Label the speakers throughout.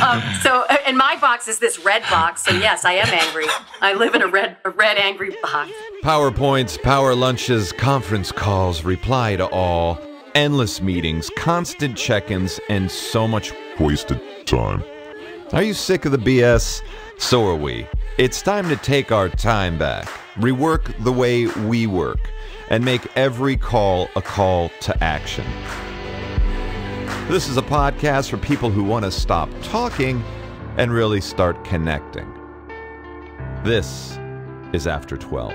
Speaker 1: Um, so, and my box is this red box. So, yes, I am angry. I live in a red, a red angry box.
Speaker 2: PowerPoints, power lunches, conference calls, reply to all, endless meetings, constant check ins, and so much
Speaker 3: Wasted time.
Speaker 2: Are you sick of the BS? So are we. It's time to take our time back, rework the way we work, and make every call a call to action. This is a podcast for people who want to stop talking and really start connecting. This is After 12.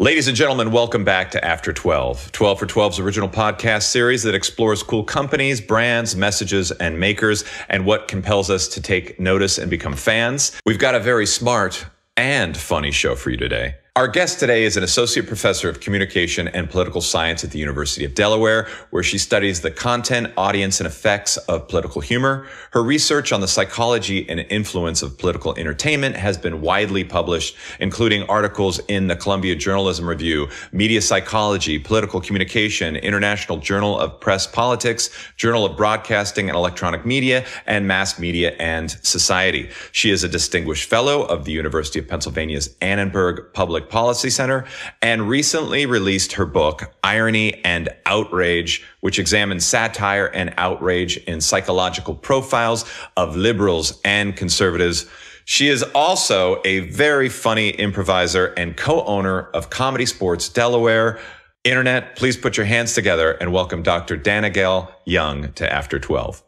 Speaker 4: Ladies and gentlemen, welcome back to After 12. 12 for 12's original podcast series that explores cool companies, brands, messages, and makers, and what compels us to take notice and become fans. We've got a very smart and funny show for you today. Our guest today is an associate professor of communication and political science at the University of Delaware, where she studies the content, audience, and effects of political humor. Her research on the psychology and influence of political entertainment has been widely published, including articles in the Columbia Journalism Review, Media Psychology, Political Communication, International Journal of Press Politics, Journal of Broadcasting and Electronic Media, and Mass Media and Society. She is a distinguished fellow of the University of Pennsylvania's Annenberg Public Policy Center and recently released her book, Irony and Outrage, which examines satire and outrage in psychological profiles of liberals and conservatives. She is also a very funny improviser and co-owner of Comedy Sports Delaware. Internet, please put your hands together and welcome Dr. Dannagal Young to After 12.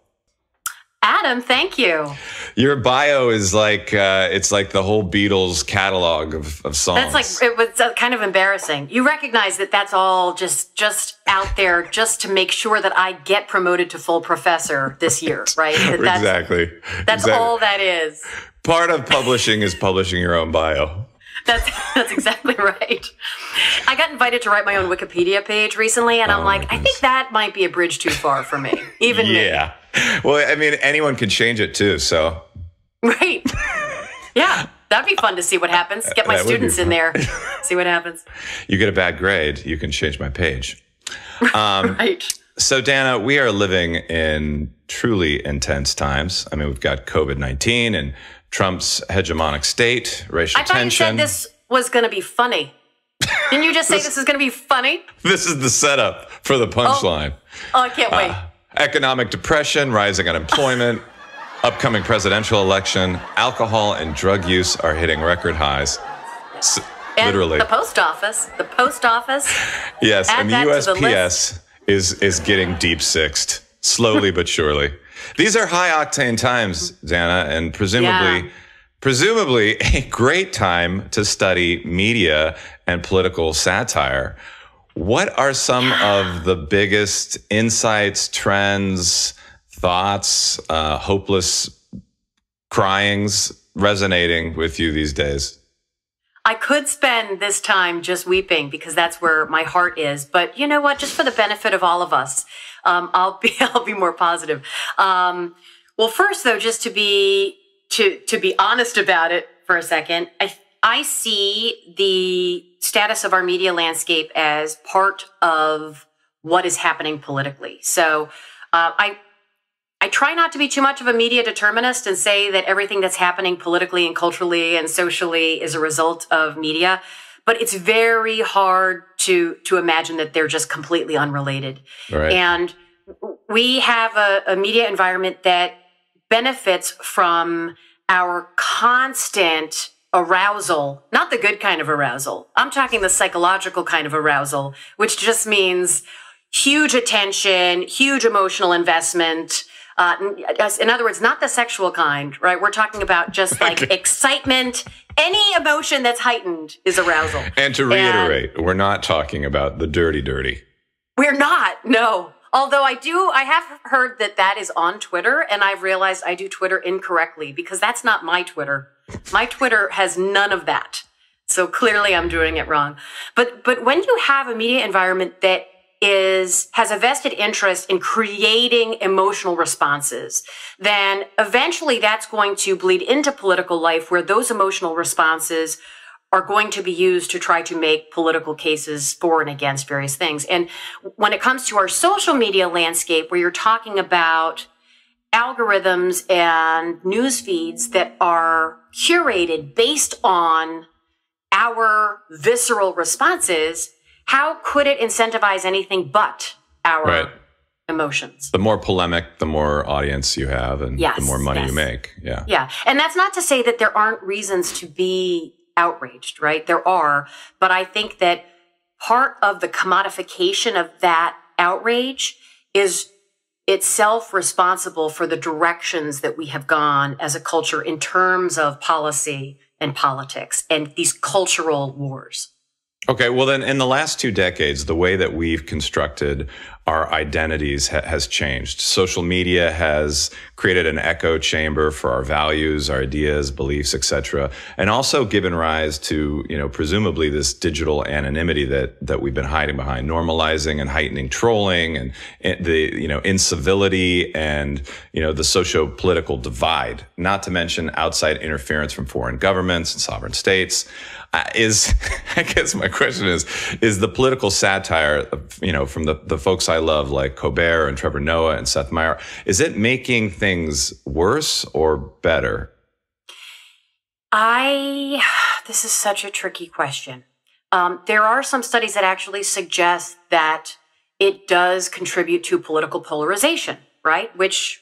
Speaker 1: Adam, thank you.
Speaker 4: Your bio is like uh, it's like the whole Beatles catalog of, of songs.
Speaker 1: That's like it was uh, kind of embarrassing. You recognize that that's all just just out there just to make sure that I get promoted to full professor this year, right? That that's,
Speaker 4: exactly.
Speaker 1: That's
Speaker 4: Exactly.
Speaker 1: all that is.
Speaker 4: Part of publishing is publishing your own bio.
Speaker 1: That's that's exactly right. I got invited to write my own Wikipedia page recently, and I'm
Speaker 4: Oh,
Speaker 1: like, I think that might be a bridge too far for me, even me.
Speaker 4: Well, I mean, anyone can change it too. So
Speaker 1: Right. Yeah, that'd be fun to see what happens. Get my
Speaker 4: That
Speaker 1: students in there, see what happens.
Speaker 4: you get a bad grade, you can change my page. Um,
Speaker 1: Right.
Speaker 4: so, Dana, we are living in truly intense times. I mean, we've got COVID 19 and Trump's hegemonic state, racial tension.
Speaker 1: I thought
Speaker 4: tension.
Speaker 1: you said this was going to be funny. Didn't you just say this is going to be funny?
Speaker 4: This is the setup for the punchline.
Speaker 1: Oh, I can't wait.
Speaker 4: Uh, economic depression, rising unemployment, upcoming presidential election, alcohol and drug use are hitting record highs. S- literally.
Speaker 1: the post office. The post office.
Speaker 4: yes,
Speaker 1: add
Speaker 4: and the
Speaker 1: to the
Speaker 4: USPS is is getting deep sixed, slowly but surely. These are high octane times, Dana, and presumably
Speaker 1: Yeah.
Speaker 4: presumably a great time to study media and political satire. What are some of the biggest insights, trends, thoughts, uh, hopeless cryings resonating with you these days?
Speaker 1: I could spend this time just weeping because that's where my heart is. But you know what? Just for the benefit of all of us, um, I'll be I'll be more positive. Um, well, first though, just to be to to be honest about it for a second, I I see the status of our media landscape as part of what is happening politically. So uh, I I try not to be too much of a media determinist and say that everything that's happening politically and culturally and socially is a result of media. But it's very hard to to imagine that they're just completely unrelated.
Speaker 4: Right.
Speaker 1: And we have a, a media environment that benefits from our constant arousal, not the good kind of arousal. I'm talking the psychological kind of arousal, which just means huge attention, huge emotional investment. Uh, in other words, not the sexual kind, right? We're talking about just like excitement. Any emotion that's heightened is arousal.
Speaker 4: and to reiterate, we're not talking about the dirty, dirty.
Speaker 1: We're not, no. Although I do, I have heard that that is on Twitter, and I've realized I do Twitter incorrectly because that's not my Twitter. My Twitter has none of that. So clearly I'm doing it wrong. But but when you have a media environment that is has a vested interest in creating emotional responses, then eventually that's going to bleed into political life where those emotional responses are going to be used to try to make political cases for and against various things. And when it comes to our social media landscape, where you're talking about algorithms and news feeds that are curated based on our visceral responses, how could it incentivize anything but our right. emotions?
Speaker 4: The more polemic, the more audience you have, and yes, the more money yes. you make. Yeah.
Speaker 1: Yeah. And that's not to say that there aren't reasons to be outraged, right? There are. But I think that part of the commodification of that outrage is itself responsible for the directions that we have gone as a culture in terms of policy and politics and these cultural wars.
Speaker 4: Okay, well, then in the last two decades, the way that we've constructed our identities ha- has changed. Social media has created an echo chamber for our values, our ideas, beliefs, etc., and also given rise to, you know, presumably this digital anonymity that that we've been hiding behind, normalizing and heightening trolling and, and the, you know, incivility and, you know, the socio-political divide. Not to mention outside interference from foreign governments and sovereign states is I guess my question is is the political satire you know from the the folks I love like Colbert and Trevor Noah and Seth Meyers is it making things worse or better?
Speaker 1: I this is such a tricky question. Um, there are some studies that actually suggest that it does contribute to political polarization, right? Which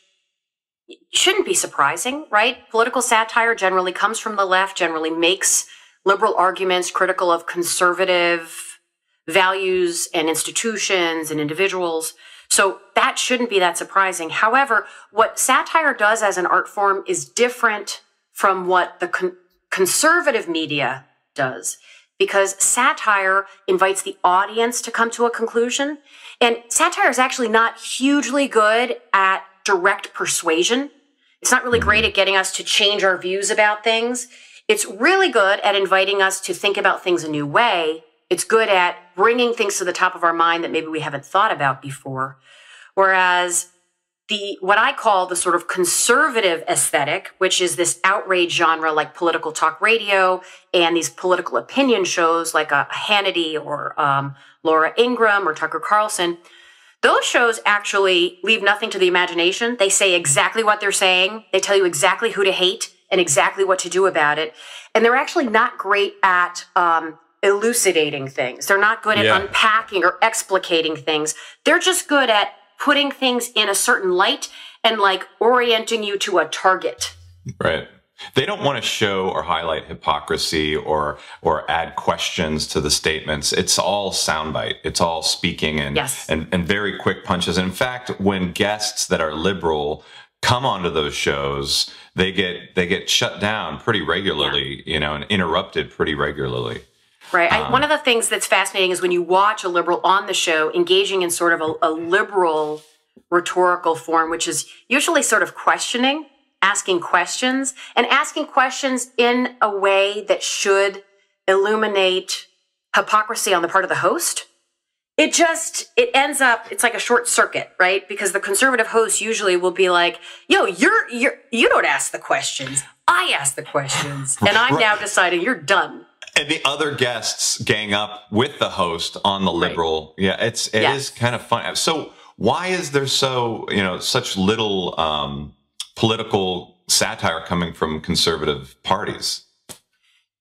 Speaker 1: shouldn't be surprising, right? Political satire generally comes from the left, generally makes liberal arguments critical of conservative values and institutions and individuals. So that shouldn't be that surprising. However, what satire does as an art form is different from what the con- conservative media does because satire invites the audience to come to a conclusion. And satire is actually not hugely good at direct persuasion. It's not really mm-hmm. great at getting us to change our views about things. It's really good at inviting us to think about things a new way. It's good at bringing things to the top of our mind that maybe we haven't thought about before. Whereas the what I call the sort of conservative aesthetic, which is this outrage genre like political talk radio and these political opinion shows like a Hannity or um, Laura Ingraham or Tucker Carlson, those shows actually leave nothing to the imagination. They say exactly what they're saying. They tell you exactly who to hate and exactly what to do about it. And they're actually not great at um, elucidating things. They're not good at yeah. unpacking or explicating things. They're just good at putting things in a certain light and like orienting you to a target.
Speaker 4: Right. They don't want to show or highlight hypocrisy or or add questions to the statements. It's all soundbite. It's all speaking and,
Speaker 1: yes.
Speaker 4: and and very quick punches. in fact, when guests that are liberal come onto those shows, they get they get shut down pretty regularly, yeah. you know, and interrupted pretty regularly.
Speaker 1: Right. Um, I, one of the things that's fascinating is when you watch a liberal on the show engaging in sort of a, a liberal rhetorical form, which is usually sort of questioning, asking questions, and asking questions in a way that should illuminate hypocrisy on the part of the host it just it ends up it's like a short circuit right? Because the conservative host usually will be like yo you're you're you don't ask the questions. I ask the questions. And i'm right. now deciding you're done.
Speaker 4: And the other guests gang up with the host on the liberal. Right. yeah it's it is kind of fun. So why is there so you know such little um, political satire coming from conservative parties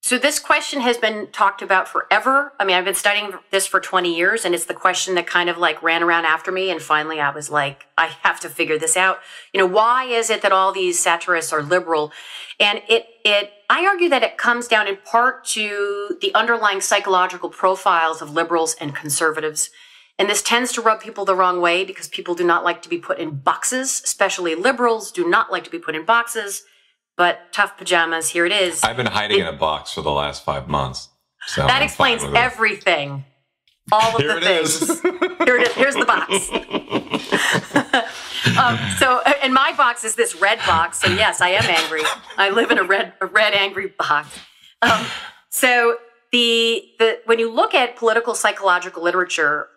Speaker 1: so this question has been talked about forever. I mean, I've been studying this for 20 years and it's the question that kind of like ran around after me. And finally I was like, I have to figure this out. You know, why is it that all these satirists are liberal? And it, it, I argue that it comes down in part to the underlying psychological profiles of liberals and conservatives. And this tends to rub people the wrong way because people do not like to be put in boxes, especially liberals do not like to be put in boxes but tough pajamas, here it is.
Speaker 4: I've been hiding it, in a box for the last five months.
Speaker 1: So that I'm explains everything. All of
Speaker 4: here
Speaker 1: the things. here it is. Here's the box. um, so, uh, and my box is this red box. So yes, I am angry. I live in a red, a red angry box. Um, so the the when you look at political psychological literature,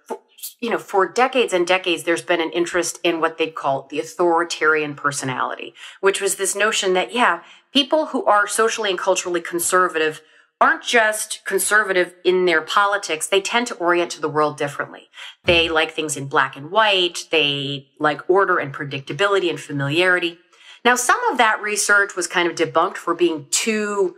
Speaker 1: you know, for decades and decades, there's been an interest in what they call the authoritarian personality, which was this notion that, yeah, people who are socially and culturally conservative aren't just conservative in their politics, they tend to orient to the world differently. They like things in black and white, they like order and predictability and familiarity. Now, some of that research was kind of debunked for being too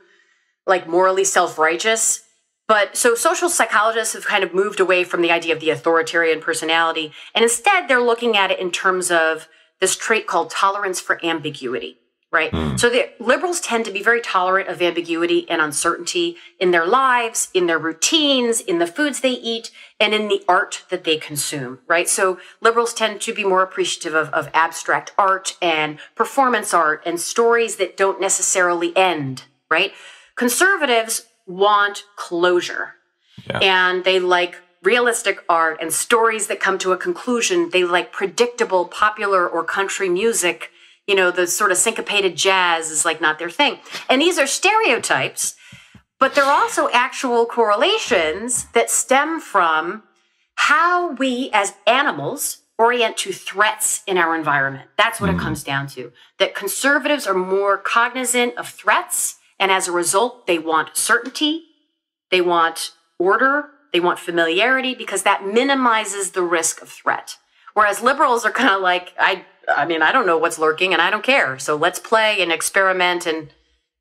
Speaker 1: like morally self-righteous. But so social psychologists have kind of moved away from the idea of the authoritarian personality, and instead they're looking at it in terms of this trait called tolerance for ambiguity right? Mm. So the liberals tend to be very tolerant of ambiguity and uncertainty in their lives, in their routines, in the foods they eat, and in the art that they consume, right? So liberals tend to be more appreciative of, of abstract art and performance art and stories that don't necessarily end, right? Conservatives want closure yeah. and they like realistic art and stories that come to a conclusion. They like predictable popular or country music you know, the sort of syncopated jazz is like not their thing. And these are stereotypes, but they're also actual correlations that stem from how we as animals orient to threats in our environment. That's what mm. it comes down to. That conservatives are more cognizant of threats, and as a result, they want certainty, they want order, they want familiarity because that minimizes the risk of threat. Whereas liberals are kind of like, I I mean, I don't know what's lurking and I don't care. So let's play and experiment and,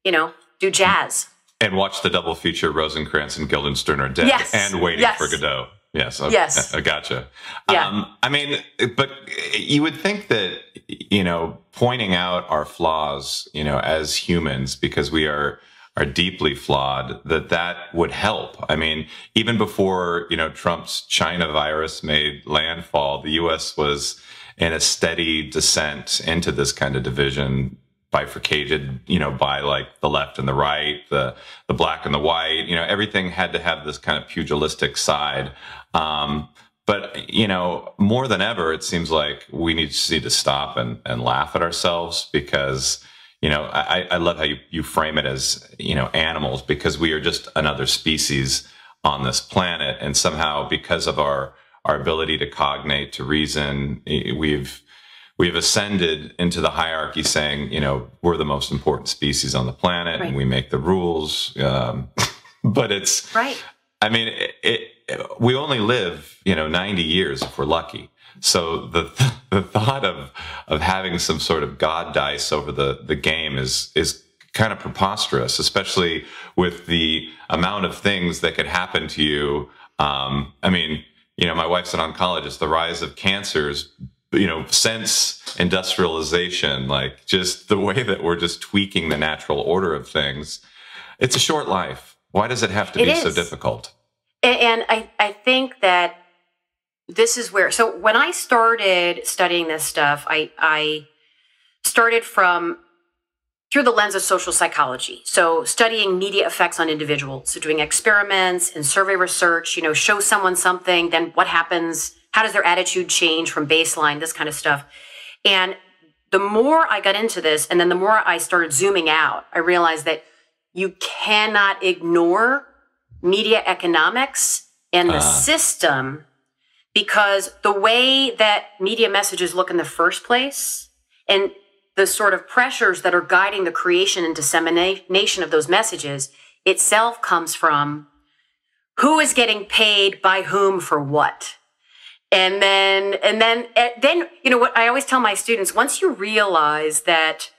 Speaker 1: you know, do jazz.
Speaker 4: And watch the double feature Rosencrantz and Guildenstern are dead yes. and waiting yes. for Godot. Yes. Okay.
Speaker 1: Yes.
Speaker 4: I gotcha. Yeah. Um, I mean, but you would think that, you know, pointing out our flaws, you know, as humans, because we are, are deeply flawed, that that would help. I mean, even before, you know, Trump's China virus made landfall, the U.S. was, in a steady descent into this kind of division bifurcated, you know, by like the left and the right, the the black and the white. You know, everything had to have this kind of pugilistic side. Um, but you know, more than ever, it seems like we need to need to stop and, and laugh at ourselves because you know I, I love how you, you frame it as you know animals because we are just another species on this planet, and somehow because of our our ability to cognate, to reason. We've we've ascended into the hierarchy, saying, you know, we're the most important species on the planet, right. and we make the rules. Um, but it's
Speaker 1: right.
Speaker 4: I mean, it, it, we only live, you know, ninety years if we're lucky. So the the thought of of having some sort of god dice over the the game is is kind of preposterous, especially with the amount of things that could happen to you. Um, I mean, you know, my wife's an oncologist, the rise of cancers, you know, since industrialization, like just the way that we're just tweaking the natural order of things. It's a short life. Why does it have to it be is. so difficult?
Speaker 1: And I, I think that this is where, so when I started studying this stuff, I, I started from through the lens of social psychology. So studying media effects on individuals, so doing experiments and survey research, you know, show someone something, then what happens? How does their attitude change from baseline? This kind of stuff. And the more I got into this, and then the more I started zooming out, I realized that you cannot ignore media economics and the uh. system because the way that media messages look in the first place and the sort of pressures that are guiding the creation and dissemination of those messages itself comes from who is getting paid by whom for what and then and then eh, then you know what i always tell my students once you realize that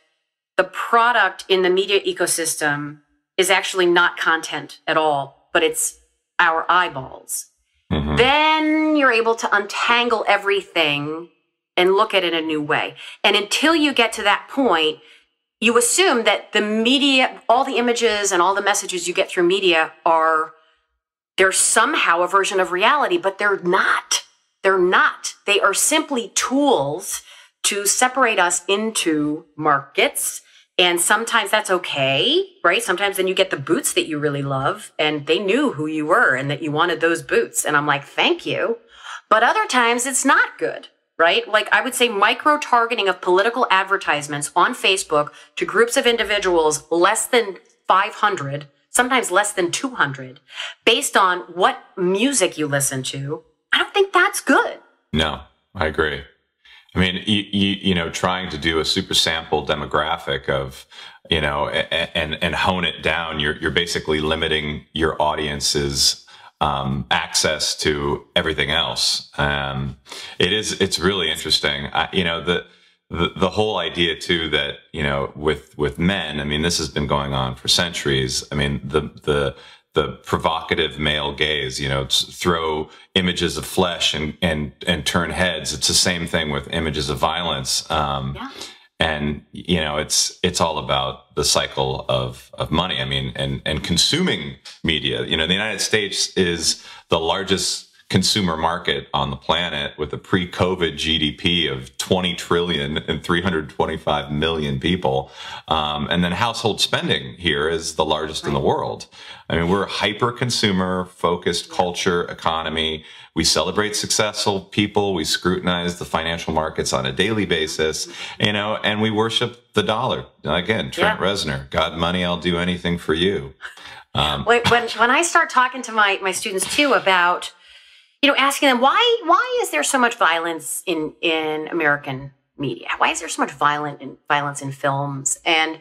Speaker 1: the product in the media ecosystem is actually not content at all but it's our eyeballs mm-hmm. then you're able to untangle everything and look at it in a new way. And until you get to that point, you assume that the media, all the images and all the messages you get through media are, they're somehow a version of reality, but they're not. They're not. They are simply tools to separate us into markets. And sometimes that's okay, right? Sometimes then you get the boots that you really love and they knew who you were and that you wanted those boots. And I'm like, thank you. But other times it's not good right? Like I would say micro targeting of political advertisements on Facebook to groups of individuals less than 500, sometimes less than 200, based on what music you listen to. I don't think that's good.
Speaker 4: No, I agree. I mean, you, you, you, know, trying to do a super sample demographic of, you know, and and hone it down, you're you're basically limiting your audience's um, access to everything else. Um, it is it's really interesting. I, you know the, the the whole idea too that you know with with men. I mean, this has been going on for centuries. I mean, the the the provocative male gaze, you know, throw images of flesh and, and, and turn heads. It's the same thing with images of violence. Um, yeah and you know it's it's all about the cycle of of money i mean and and consuming media you know the united states is the largest consumer market on the planet with a pre-COVID GDP of 20 trillion and 325 million people. Um, and then household spending here is the largest right. in the world. I mean, we're a hyper consumer focused culture economy. We celebrate successful people. We scrutinize the financial markets on a daily basis, you know, and we worship the dollar. Again, Trent yeah. Reznor, God money, I'll do anything for you.
Speaker 1: Um, when, when I start talking to my, my students too about you know, asking them why why is there so much violence in in American media? Why is there so much violent in, violence in films? And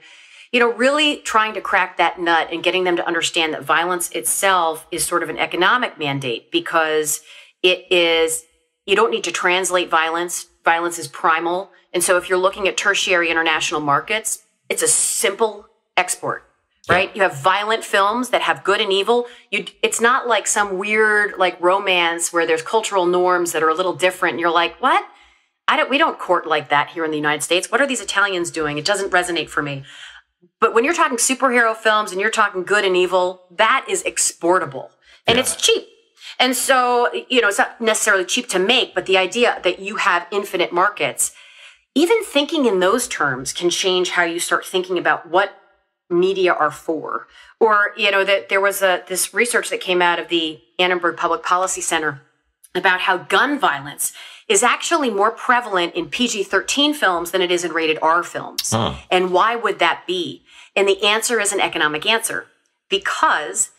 Speaker 1: you know, really trying to crack that nut and getting them to understand that violence itself is sort of an economic mandate because it is you don't need to translate violence. Violence is primal. And so if you're looking at tertiary international markets, it's a simple export right? Yeah. You have violent films that have good and evil. You, it's not like some weird like romance where there's cultural norms that are a little different. And you're like, what? I don't. We don't court like that here in the United States. What are these Italians doing? It doesn't resonate for me. But when you're talking superhero films and you're talking good and evil, that is exportable and yeah. it's cheap. And so, you know, it's not necessarily cheap to make, but the idea that you have infinite markets, even thinking in those terms can change how you start thinking about what media are for. Or, you know, that there was a this research that came out of the Annenberg Public Policy Center about how gun violence is actually more prevalent in PG-13 films than it is in rated R films. Huh. And why would that be? And the answer is an economic answer because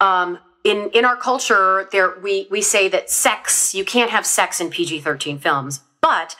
Speaker 1: um, in in our culture, there we we say that sex you can't have sex in PG-13 films, but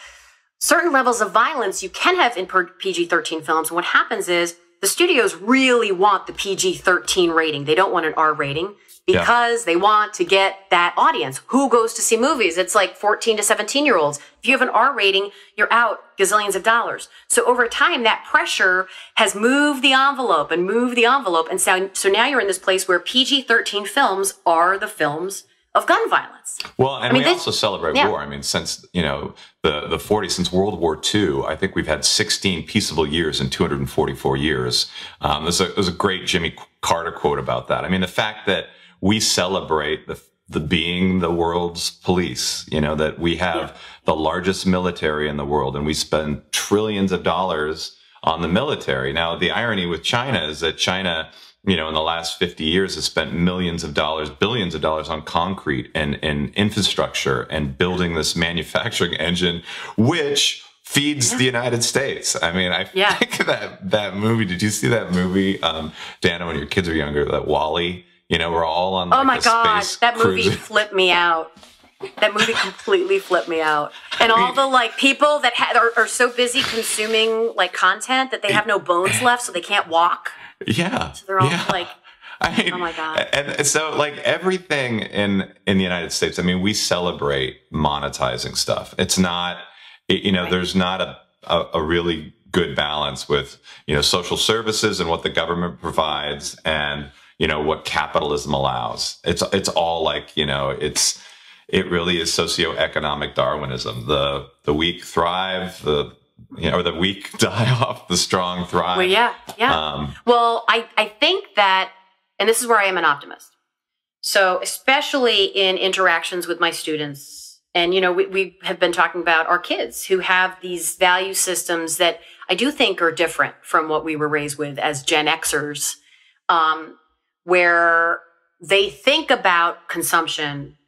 Speaker 1: certain levels of violence you can have in PG-13 films. And what happens is the studios really want the PG 13 rating. They don't want an R rating because yeah. they want to get that audience. Who goes to see movies? It's like 14 to 17 year olds. If you have an R rating, you're out gazillions of dollars. So over time, that pressure has moved the envelope and moved the envelope. And so, so now you're in this place where PG 13 films are the films of gun violence.
Speaker 4: Well, and I mean, we this, also celebrate yeah. war. I mean, since you know the the 40s, since World War II, I think we've had 16 peaceable years in 244 years. Um, there's a there's a great Jimmy Carter quote about that. I mean, the fact that we celebrate the the being the world's police, you know, that we have yeah. the largest military in the world and we spend trillions of dollars on the military. Now, the irony with China is that China you know, in the last 50 years has spent millions of dollars, billions of dollars on concrete and, and infrastructure and building this manufacturing engine, which feeds yeah. the United States. I mean, I yeah. think that that movie. Did you see that movie, um, Dana, when your kids were younger? That WALL-E. You know, we're all on.
Speaker 1: Oh like, oh my god, that movie flipped me out. That movie completely flipped me out. And all the like people that ha- are, are so busy consuming like content that they have no bones left, so they can't walk.
Speaker 4: Yeah.
Speaker 1: So they're all
Speaker 4: yeah.
Speaker 1: like, I mean, oh my god!
Speaker 4: And so, like everything in in the United States, I mean, we celebrate monetizing stuff. It's not, you know, right. there's not a, a, a really good balance with you know social services and what the government provides and you know what capitalism allows. It's it's all like you know it's it really is socioeconomic Darwinism. The the weak thrive, the you know, or the weak die off, the strong thrive.
Speaker 1: Well, yeah, yeah. Um, well, I, I think that, and this is where I am an optimist. So, especially in interactions with my students, and you know, we, we have been talking about our kids who have these value systems that I do think are different from what we were raised with as Gen Xers, um, where they think about consumption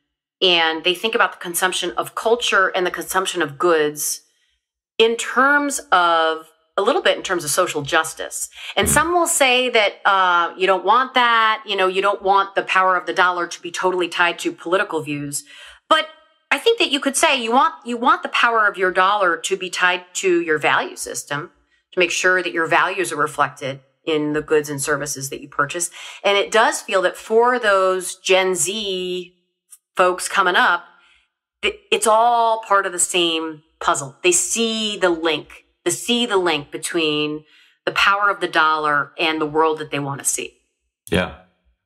Speaker 1: and they think about the consumption of culture and the consumption of goods in terms of a little bit in terms of social justice. And some will say that uh, you don't want that. You know, you don't want the power of the dollar to be totally tied to political views. But I think that you could say you want you want the power of your dollar to be tied to your value system to make sure that your values are reflected in the goods and services that you purchase. And it does feel that for those Gen Z folks coming up, it's all part of the same puzzle. They see the link, they see the link between the power of the dollar and the world that they want to see.
Speaker 4: Yeah.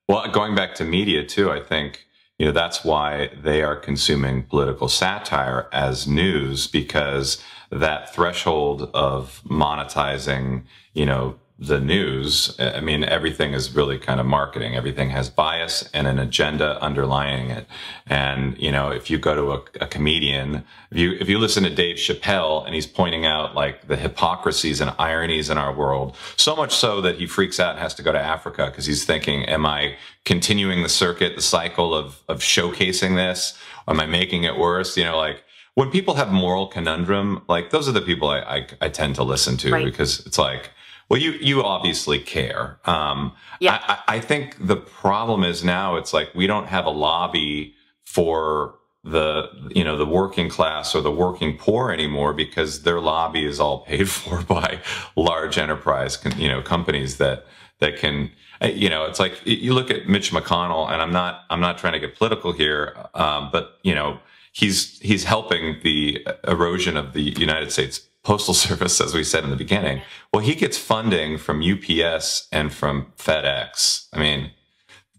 Speaker 4: Well, going back to media too, I think you know that's why they are consuming political satire as news because that threshold of monetizing, you know, the news, I mean, everything is really kind of marketing. Everything has bias and an agenda underlying it. And, you know, if you go to a, a, comedian, if you, if you listen to Dave Chappelle and he's pointing out like the hypocrisies and ironies in our world, so much so that he freaks out and has to go to Africa because he's thinking, am I continuing the circuit, the cycle of, of showcasing this? Am I making it worse? You know, like, when people have moral conundrum, like those are the people I, I, I tend to listen to right. because it's like, well, you you obviously care. Um, yeah. I, I think the problem is now it's like we don't have a lobby for the you know the working class or the working poor anymore because their lobby is all paid for by large enterprise you know companies that that can uh, you know it's like you look at Mitch McConnell and I'm not I'm not trying to get political here um, but you know he's he's helping the erosion of the United States Postal Service, as we said in the beginning. Well, he gets funding from UPS and from FedEx. I mean,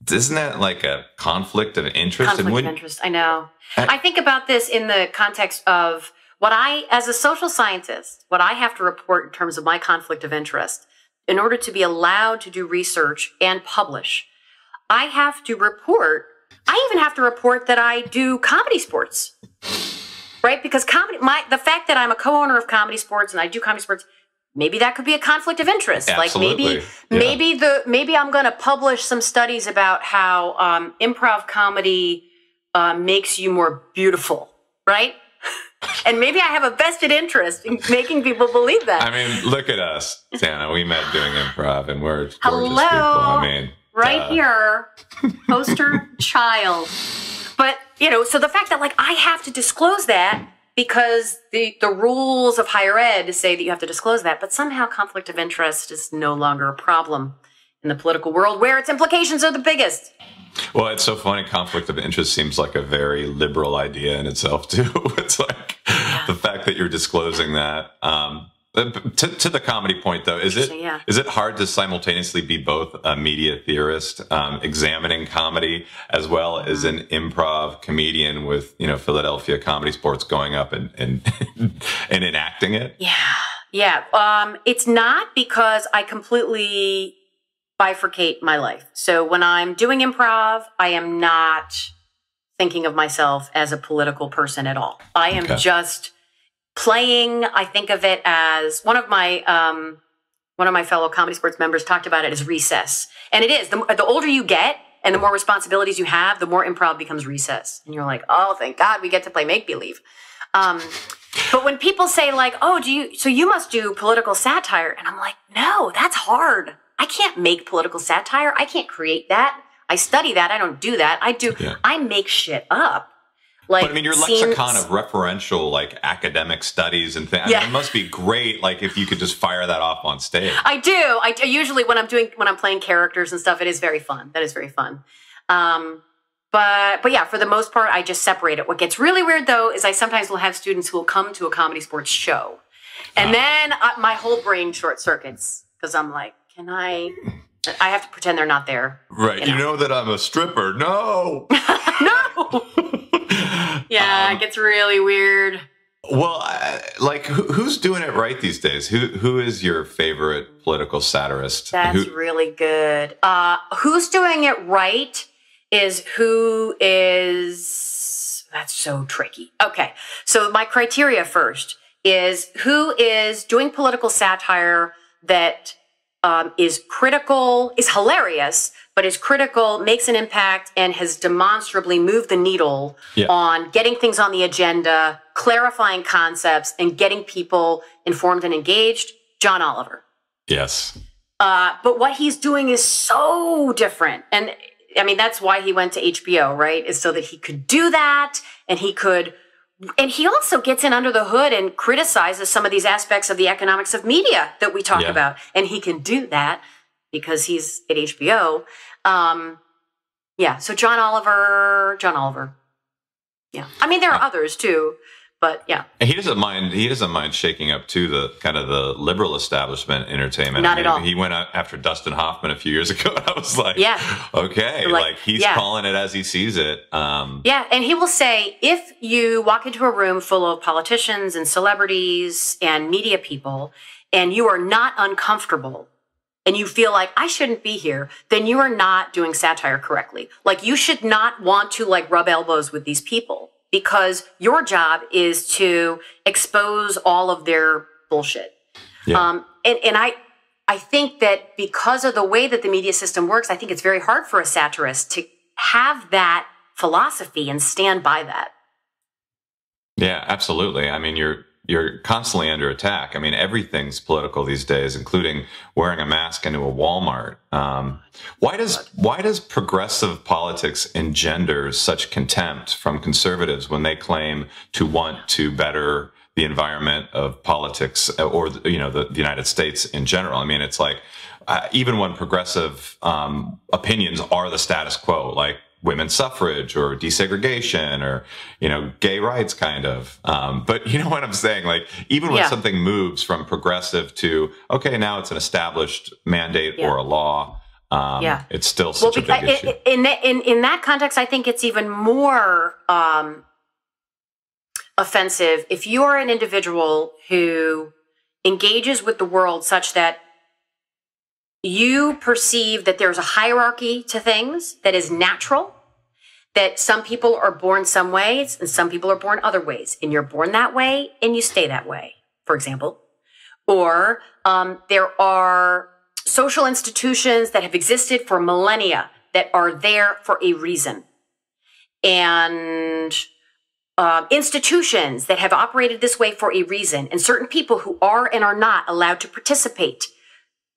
Speaker 4: isn't that like a conflict of interest?
Speaker 1: Conflict when, of interest. I know. I, I think about this in the context of what I, as a social scientist, what I have to report in terms of my conflict of interest in order to be allowed to do research and publish. I have to report. I even have to report that I do comedy sports right? Because comedy, my the fact that I'm a co-owner of Comedy Sports and I do Comedy Sports, maybe that could be a conflict of interest.
Speaker 4: Absolutely.
Speaker 1: Like maybe yeah. maybe the maybe I'm going to publish some studies about how um, improv comedy uh, makes you more beautiful, right? and maybe I have a vested interest in making people believe that.
Speaker 4: I mean, look at us, Tana. We met doing improv, and we're gorgeous
Speaker 1: Hello.
Speaker 4: people. I mean,
Speaker 1: right here, poster child. But, you know, so the fact that like I have to disclose that because the, the rules of higher ed say that you have to disclose that, but somehow conflict of interest is no longer a problem in the political world where its implications are the biggest.
Speaker 4: Well, it's so funny. Conflict of interest seems like a very liberal idea in itself, too. it's like yeah. the fact that you're disclosing that. Um, to, to, the comedy point, though, is it yeah. is it hard to simultaneously be both a media theorist, um, examining comedy, as well as an improv comedian with you know Philadelphia Comedy Sports going up and and, and enacting it?
Speaker 1: Yeah, yeah. Um, it's not because I completely bifurcate my life. So when I'm doing improv, I am not thinking of myself as a political person at all. I am okay. just playing i think of it as one of my um, one of my fellow comedy sports members talked about it as recess. And it is. The, the older you get and the more responsibilities you have the more improv becomes recess. And you're like oh thank god we get to play make believe. Um, but when people say like oh do you so you must do political satire. And i'm like no that's hard. I can't make political satire. I can't create that. I study that. I don't do that. I do yeah. i make shit up
Speaker 4: like, but I mean, your lexicon of referential, like academic studies and things. Yeah. I mean, it must be great. Like, if you could just fire that off on stage.
Speaker 1: I do. I usually when I'm doing when I'm playing characters and stuff, it is very fun. That is very fun. Um, but but yeah, for the most part, I just separate it. What gets really weird though is I sometimes will have students who will come to a comedy sports show, and uh, then I, my whole brain short circuits because I'm like, can I? I have to pretend they're not there.
Speaker 4: Right. You know, you know that I'm a stripper. No.
Speaker 1: no. Yeah, um, it gets really weird.
Speaker 4: Well, like who's doing it right these days? Who who is your favorite political satirist?
Speaker 1: That's
Speaker 4: who,
Speaker 1: really good. Uh, who's doing it right is who is. That's so tricky. Okay, so my criteria first is who is doing political satire that um, is critical, is hilarious, but is critical, makes an impact, and has demonstrably moved the needle yeah. on getting things on the agenda, clarifying concepts, and getting people informed and engaged. John Oliver.
Speaker 4: Yes.
Speaker 1: Uh, but what he's doing is so different. And I mean, that's why he went to HBO, right? Is so that he could do that and he could and he also gets in under the hood and criticizes some of these aspects of the economics of media that we talk yeah. about and he can do that because he's at HBO. Um, yeah, so John Oliver, John Oliver. Yeah, I mean there are others too, but yeah.
Speaker 4: And he doesn't mind. He doesn't mind shaking up to the kind of the liberal establishment entertainment.
Speaker 1: Not I mean, at all.
Speaker 4: He went after Dustin Hoffman a few years ago, and I was like,
Speaker 1: yeah,
Speaker 4: okay, like, like he's yeah. calling it as he sees it. Um,
Speaker 1: yeah, and he will say if you walk into a room full of politicians and celebrities and media people, and you are not uncomfortable and you feel like I shouldn't be here, then you are not doing satire correctly. Like you should not want to like rub elbows with these people because your job is to expose all of their bullshit. Yeah. Um, and, and I, I think that because of the way that the media system works, I think it's very hard for a satirist to have that philosophy and stand by that.
Speaker 4: Yeah, absolutely. I mean, you're you're constantly under attack. I mean, everything's political these days, including wearing a mask into a Walmart. Um, why does why does progressive politics engender such contempt from conservatives when they claim to want to better the environment of politics or you know the, the United States in general? I mean, it's like uh, even when progressive um, opinions are the status quo, like women's suffrage or desegregation or you know gay rights kind of um, but you know what i'm saying like even when yeah. something moves from progressive to okay now it's an established mandate yeah. or a law um, yeah. it's still such well, a big issue.
Speaker 1: In, in, in that context, I think it's even more um, offensive if you are an individual who engages with the world such that you perceive that there's a hierarchy to things that is natural, that some people are born some ways and some people are born other ways, and you're born that way and you stay that way, for example. Or um, there are social institutions that have existed for millennia that are there for a reason. And uh, institutions that have operated this way for a reason, and certain people who are and are not allowed to participate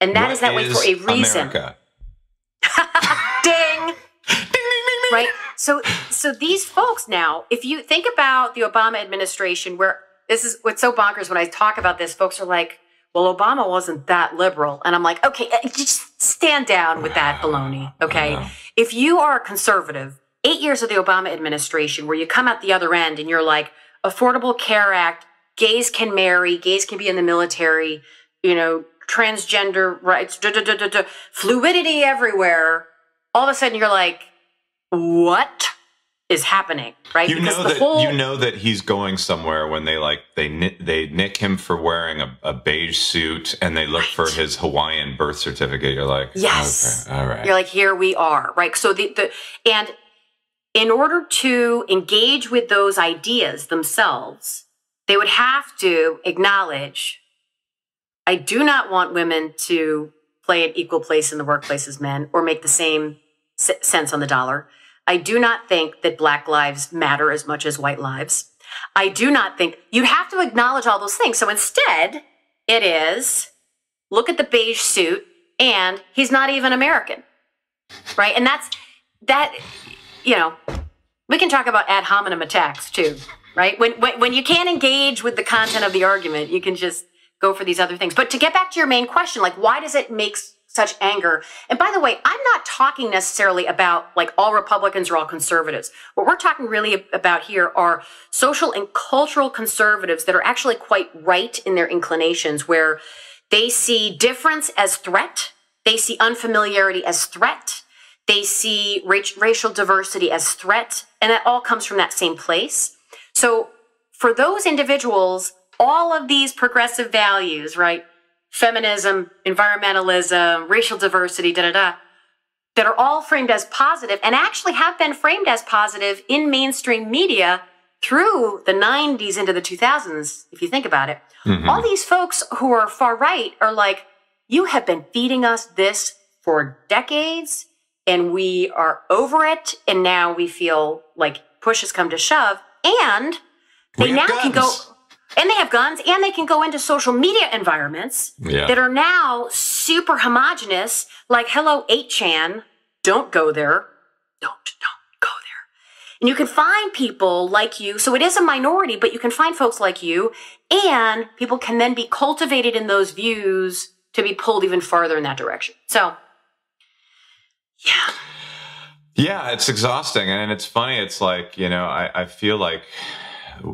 Speaker 1: and that
Speaker 4: what
Speaker 1: is that way for a reason. ding. ding, ding, ding, Right. So, so these folks now, if you think about the Obama administration, where this is what's so bonkers when I talk about this, folks are like, well, Obama wasn't that liberal. And I'm like, okay, uh, just stand down with that baloney. Okay. If you are a conservative, eight years of the Obama administration, where you come out the other end and you're like, Affordable Care Act, gays can marry, gays can be in the military, you know, transgender rights, da, da, da, fluidity everywhere. All of a sudden, you're like, what is happening? Right?
Speaker 4: You because know that whole- you know that he's going somewhere when they like they they nick him for wearing a, a beige suit and they look right. for his Hawaiian birth certificate. You're like,
Speaker 1: yes,
Speaker 4: okay, all right.
Speaker 1: You're like, here we are, right? So the the and in order to engage with those ideas themselves, they would have to acknowledge I do not want women to play an equal place in the workplace as men or make the same sense on the dollar. I do not think that black lives matter as much as white lives. I do not think you have to acknowledge all those things. So instead, it is look at the beige suit and he's not even American. Right? And that's that you know, we can talk about ad hominem attacks too, right? When, when when you can't engage with the content of the argument, you can just go for these other things. But to get back to your main question, like why does it make such anger? And by the way, I'm not talking necessarily about like all Republicans or all conservatives. What we're talking really about here are social and cultural conservatives that are actually quite right in their inclinations where they see difference as threat, they see unfamiliarity as threat, they see racial diversity as threat, and that all comes from that same place. So for those individuals, all of these progressive values, right? Feminism, environmentalism, racial diversity, da da da, that are all framed as positive and actually have been framed as positive in mainstream media through the 90s into the 2000s, if you think about it. Mm-hmm. All these folks who are far right are like, you have been feeding us this for decades and we are over it. And now we feel like push has come to shove. And they now guns. can go and they have guns and they can go into social media environments yeah. that are now super homogenous like hello 8chan don't go there don't don't go there and you can find people like you so it is a minority but you can find folks like you and people can then be cultivated in those views to be pulled even farther in that direction so Yeah.
Speaker 4: Yeah, it's exhausting. And it's funny. It's like, you know, I, I feel like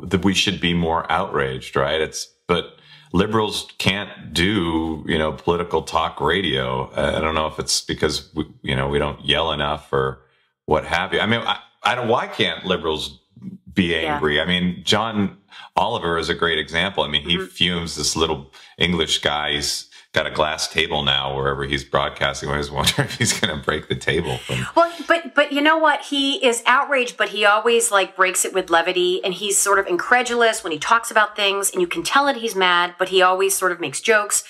Speaker 4: that we should be more outraged, right? It's, but liberals can't do, you know, political talk radio. I don't know if it's because, we, you know, we don't yell enough or what have you. I mean, I, I don't, why can't liberals be angry? Yeah. I mean, John Oliver is a great example. I mean, he mm-hmm. fumes this little English guy. Got a glass table now wherever he's broadcasting. I was wondering if he's going to break the table. From-
Speaker 1: well, but but you know what? He is outraged, but he always like breaks it with levity, and he's sort of incredulous when he talks about things, and you can tell that he's mad, but he always sort of makes jokes.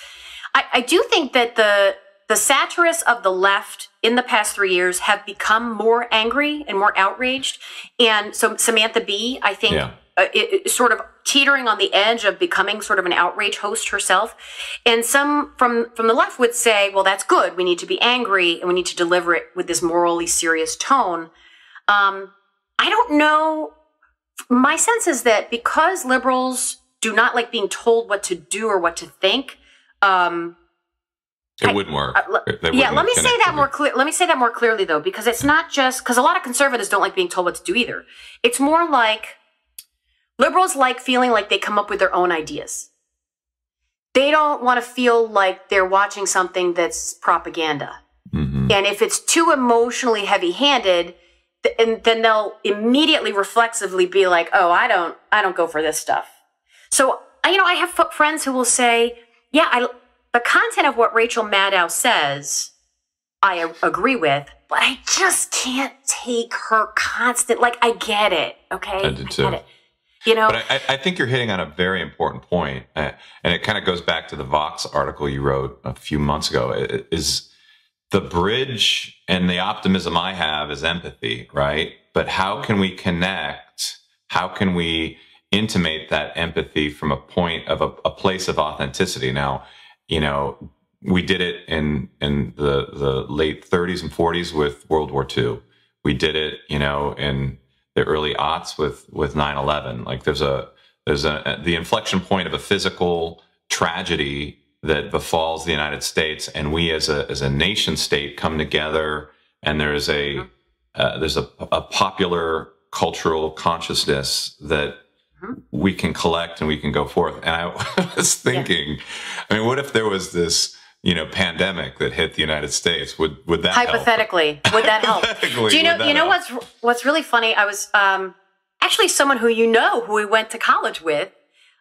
Speaker 1: I, I do think that the the satirists of the left in the past three years have become more angry and more outraged, and so Samantha Bee, I think. Yeah uh, it, sort of teetering on the edge of becoming sort of an outrage host herself. And some from from the left would say, well, that's good. We need to be angry and we need to deliver it with this morally serious tone. Um, I don't know. My sense is that because liberals do not like being told what to do or what to think, um,
Speaker 4: it wouldn't work. Uh,
Speaker 1: yeah, let me say that more clear. Let me say that more clearly though, because it's not just because a lot of conservatives don't like being told what to do either. It's more like Liberals like feeling like they come up with their own ideas. They don't want to feel like they're watching something that's propaganda. Mm-hmm. And if it's too emotionally heavy handed, and then they'll immediately reflexively be like, "Oh, I don't, I don't go for this stuff." So, you know, I have friends who will say, "Yeah, I, the content of what Rachel Maddow says, I agree with, but I just can't take her constant. Like, I get it, okay,
Speaker 4: I did too. I
Speaker 1: you know,
Speaker 4: but I, I, think you're hitting on a very important point, uh, and it kind of goes back to the Vox article you wrote a few months ago. It, is the bridge and the optimism I have is empathy, right? But how can we connect? How can we intimate that empathy from a point of a, a place of authenticity? Now, you know, we did it in in the the late 30s and 40s with World War II. We did it, you know, in the early aughts with with 9/11. Like there's a there's a the inflection point of a physical tragedy that befalls the United States, and we as a as a nation state come together, and there's a mm-hmm. uh, there's a, a popular cultural consciousness that mm-hmm. we can collect and we can go forth. And I was thinking, yeah. I mean, what if there was this you know pandemic that hit the United States would would that
Speaker 1: hypothetically
Speaker 4: help?
Speaker 1: would that help? Do you know you know help? what's what's really funny? I was um, actually someone who you know who we went to college with,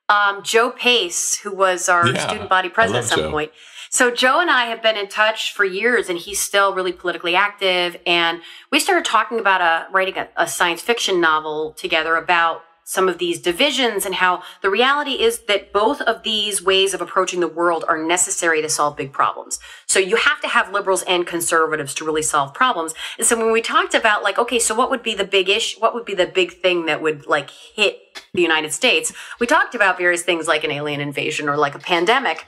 Speaker 1: um, Joe Pace, who was our yeah, student body president at some Joe. point. So Joe and I have been in touch for years, and he's still really politically active. And we started talking about a writing a, a science fiction novel together about some of these divisions and how the reality is that both of these ways of approaching the world are necessary to solve big problems. So you have to have liberals and conservatives to really solve problems. And so when we talked about like, okay, so what would be the big issue? What would be the big thing that would like hit the United States? We talked about various things like an alien invasion or like a pandemic.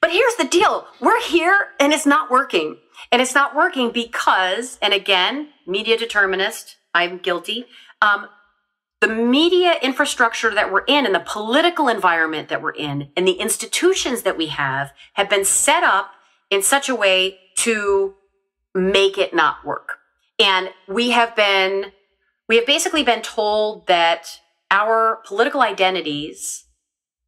Speaker 1: But here's the deal. We're here and it's not working. And it's not working because, and again, media determinist, I'm guilty. Um, the media infrastructure that we're in and the political environment that we're in and the institutions that we have have been set up in such a way to make it not work. And we have been, we have basically been told that our political identities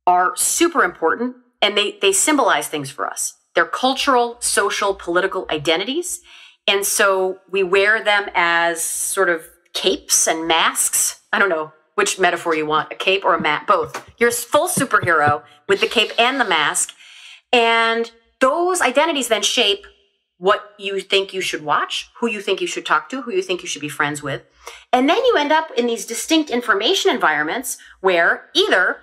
Speaker 1: are super important and they, they symbolize things for us. They're cultural, social, political identities. And so we wear them as sort of capes and masks I don't know which metaphor you want, a cape or a mat, both. You're a full superhero with the cape and the mask. And those identities then shape what you think you should watch, who you think you should talk to, who you think you should be friends with. And then you end up in these distinct information environments where either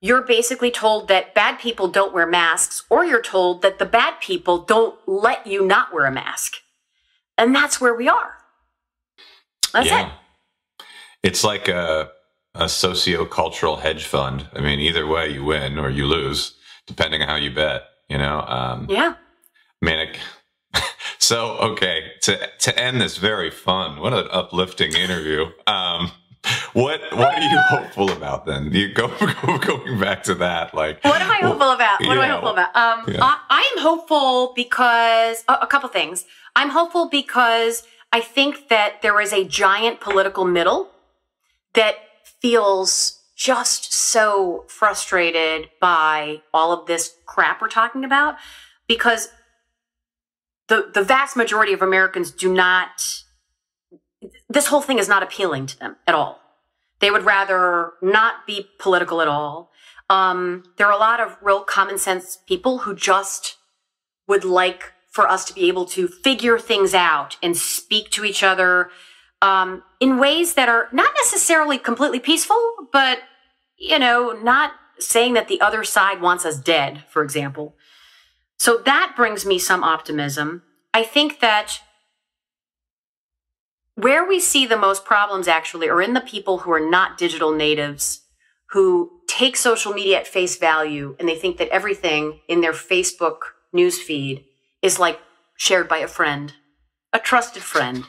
Speaker 1: you're basically told that bad people don't wear masks, or you're told that the bad people don't let you not wear a mask. And that's where we are. That's yeah. it
Speaker 4: it's like a, a socio-cultural hedge fund. I mean, either way, you win or you lose, depending on how you bet. You know?
Speaker 1: Um, yeah.
Speaker 4: Manic. so okay, to to end this very fun, what an uplifting interview. Um, what what are you hopeful about then? You go, go going back to that, like
Speaker 1: what am I hopeful about? What yeah. am I hopeful about? Um, yeah. I, I, am hopeful because a couple things. I'm hopeful because I think that there is a giant political middle that feels just so frustrated by all of this crap we're talking about because the the vast majority of Americans do not this whole thing is not appealing to them at all. They would rather not be political at all. Um, there are a lot of real common sense people who just would like for us to be able to figure things out and speak to each other um, in ways that are not necessarily completely peaceful, but you know, not saying that the other side wants us dead, for example. So that brings me some optimism. I think that where we see the most problems actually are in the people who are not digital natives who take social media at face value and they think that everything in their Facebook newsfeed is like shared by a friend, a trusted friend.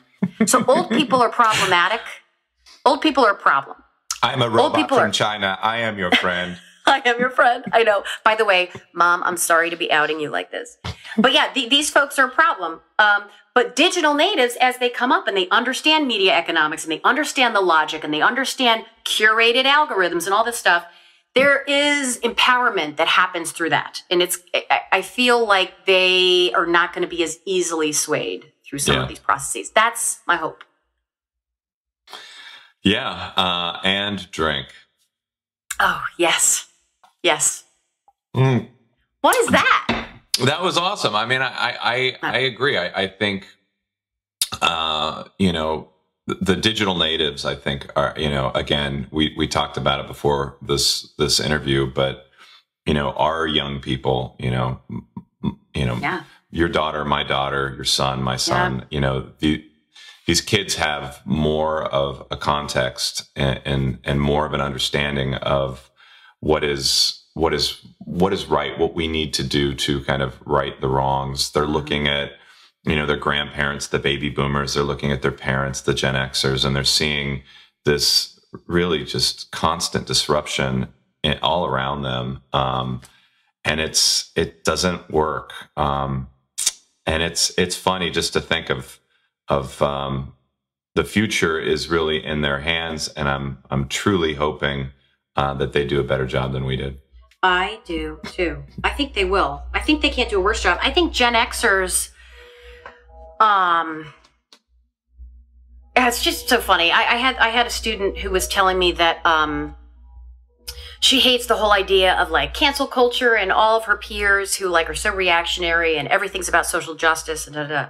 Speaker 1: So old people are problematic. Old people are a problem.
Speaker 4: I'm a robot from are... China. I am your friend.
Speaker 1: I am your friend. I know. By the way, mom, I'm sorry to be outing you like this. But yeah, th- these folks are a problem. Um, but digital natives, as they come up and they understand media economics and they understand the logic and they understand curated algorithms and all this stuff, there is empowerment that happens through that. And it's, I, I feel like they are not going to be as easily swayed through some yeah. of these processes. That's my hope.
Speaker 4: Yeah. Uh, and drink.
Speaker 1: Oh, yes. Yes. Mm. What is that?
Speaker 4: That was awesome. I mean, I I, I agree. I, I think, uh, you know, the, digital natives. I think are you know again we we talked about it before this this interview, but you know our young people. You know, you know, yeah. your daughter, my daughter, your son, my son. Yeah. You know, the, these kids have more of a context and, and, and more of an understanding of what is what is what is right, what we need to do to kind of right the wrongs. They're looking at you know their grandparents, the baby boomers. They're looking at their parents, the Gen Xers, and they're seeing this really just constant disruption in, all around them. Um, and it's it doesn't work. Um, and it's it's funny just to think of of um, the future is really in their hands, and I'm I'm truly hoping uh, that they do a better job than we did.
Speaker 1: I do too. I think they will. I think they can't do a worse job. I think Gen Xers, um, it's just so funny. I, I had I had a student who was telling me that um, she hates the whole idea of like cancel culture and all of her peers who like are so reactionary and everything's about social justice and da da.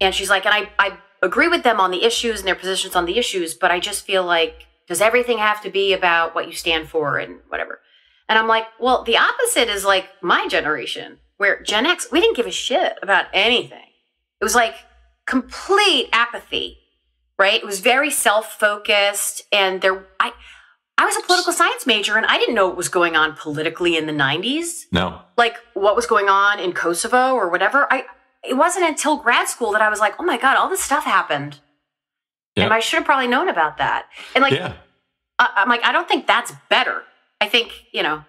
Speaker 1: And she's like, and I I agree with them on the issues and their positions on the issues, but I just feel like does everything have to be about what you stand for and whatever? And I'm like, well, the opposite is like my generation, where Gen X, we didn't give a shit about anything. It was like complete apathy, right? It was very self-focused and there I I was a political science major and I didn't know what was going on politically in the 90s.
Speaker 4: No.
Speaker 1: Like what was going on in Kosovo or whatever. I it wasn't until grad school that I was like, "Oh my god, all this stuff happened." And I should have probably known about that. And like, yeah. I, I'm like, I don't think that's better. I think, you know.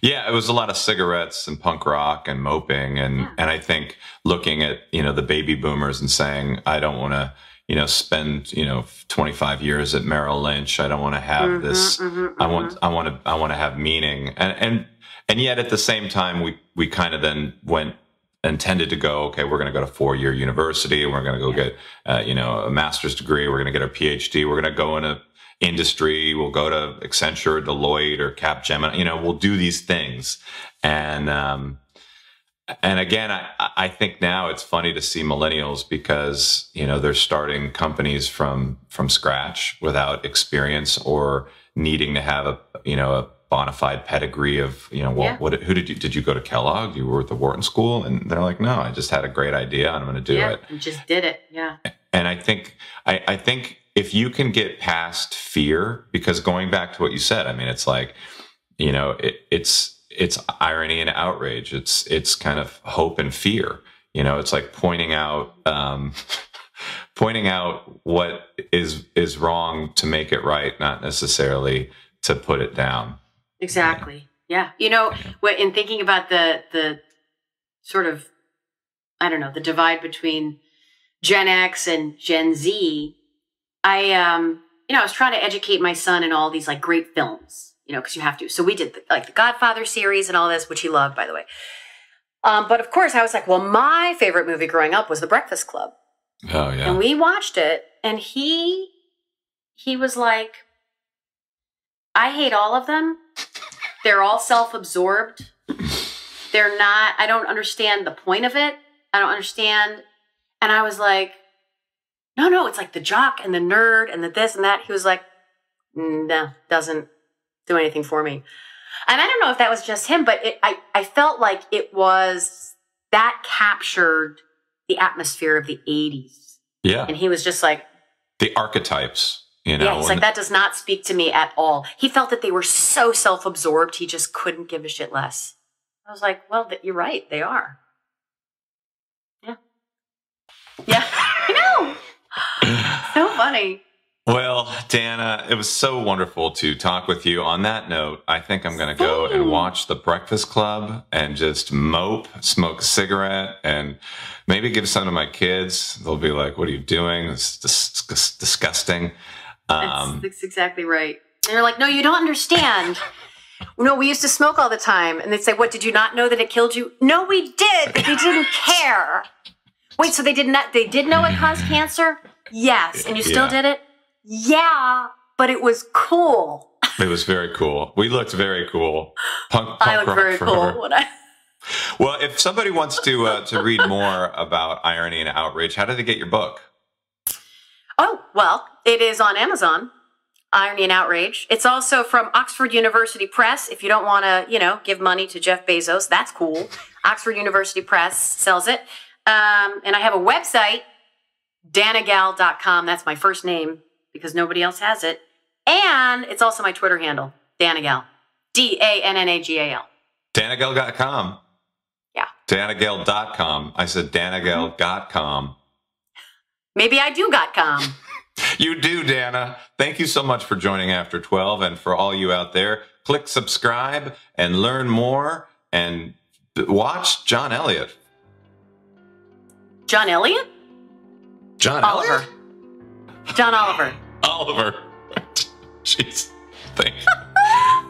Speaker 4: Yeah, it was a lot of cigarettes and punk rock and moping and yeah. and I think looking at, you know, the baby boomers and saying, I don't want to, you know, spend, you know, 25 years at Merrill Lynch. I don't want to have mm-hmm, this mm-hmm, I mm-hmm. want I want to I want to have meaning. And and and yet at the same time we we kind of then went intended to go, okay, we're going to go to four year university. We're going to go get, uh, you know, a master's degree. We're going to get a PhD. We're going to go in a industry. We'll go to Accenture, Deloitte, or Capgemini. You know, we'll do these things. And, um, and again, I, I think now it's funny to see millennials because, you know, they're starting companies from, from scratch without experience or needing to have a, you know, a bona fide pedigree of you know well, yeah. what who did you did you go to Kellogg you were at the Wharton School and they're like no I just had a great idea and I'm going to do
Speaker 1: yeah,
Speaker 4: it
Speaker 1: and just did it yeah
Speaker 4: and I think I, I think if you can get past fear because going back to what you said I mean it's like you know it, it's it's irony and outrage it's it's kind of hope and fear you know it's like pointing out um pointing out what is is wrong to make it right, not necessarily to put it down.
Speaker 1: Exactly. Yeah. You know, what in thinking about the the sort of I don't know, the divide between Gen X and Gen Z, I um you know, I was trying to educate my son in all these like great films, you know, because you have to. So we did the, like the Godfather series and all this, which he loved, by the way. Um, but of course, I was like, well, my favorite movie growing up was The Breakfast Club.
Speaker 4: Oh yeah.
Speaker 1: And we watched it, and he he was like, I hate all of them. They're all self-absorbed. They're not. I don't understand the point of it. I don't understand. And I was like, no, no, it's like the jock and the nerd and the this and that. He was like, no, doesn't do anything for me. And I don't know if that was just him, but it, I, I felt like it was that captured the atmosphere of the 80s.
Speaker 4: Yeah.
Speaker 1: And he was just like,
Speaker 4: the archetypes, you know.
Speaker 1: Yeah, he's like, that does not speak to me at all. He felt that they were so self absorbed, he just couldn't give a shit less. I was like, well, you're right. They are. Yeah. Yeah. So funny.
Speaker 4: Well, Dana, it was so wonderful to talk with you. On that note, I think I'm going to go and watch The Breakfast Club and just mope, smoke a cigarette, and maybe give some to my kids. They'll be like, "What are you doing? It's dis- disgusting."
Speaker 1: Um, that's, that's exactly right. And you're like, "No, you don't understand." no, we used to smoke all the time, and they'd say, "What? Did you not know that it killed you?" No, we did, but they didn't care. Wait, so they did not? They did know it caused cancer? Yes. And you still yeah. did it? Yeah, but it was cool.
Speaker 4: It was very cool. We looked very cool.
Speaker 1: Punk, punk I looked very forever. cool when I.
Speaker 4: Well, if somebody wants to uh, to read more about irony and outrage, how do they get your book?
Speaker 1: Oh well, it is on Amazon. Irony and Outrage. It's also from Oxford University Press. If you don't want to, you know, give money to Jeff Bezos, that's cool. Oxford University Press sells it. Um, and I have a website, dannagal.com. That's my first name because nobody else has it. And it's also my Twitter handle, Dannagal. D A N N A G A L.
Speaker 4: Dannagal.com.
Speaker 1: Yeah.
Speaker 4: Dannagal.com. I said Dannagal.com.
Speaker 1: Maybe I do got com.
Speaker 4: you do, Dana. Thank you so much for joining After 12. And for all you out there, click subscribe and learn more and watch John Elliott.
Speaker 1: John Elliott?
Speaker 4: John Oliver.
Speaker 1: Elliot? John Oliver.
Speaker 4: Oliver. Jeez. Thanks.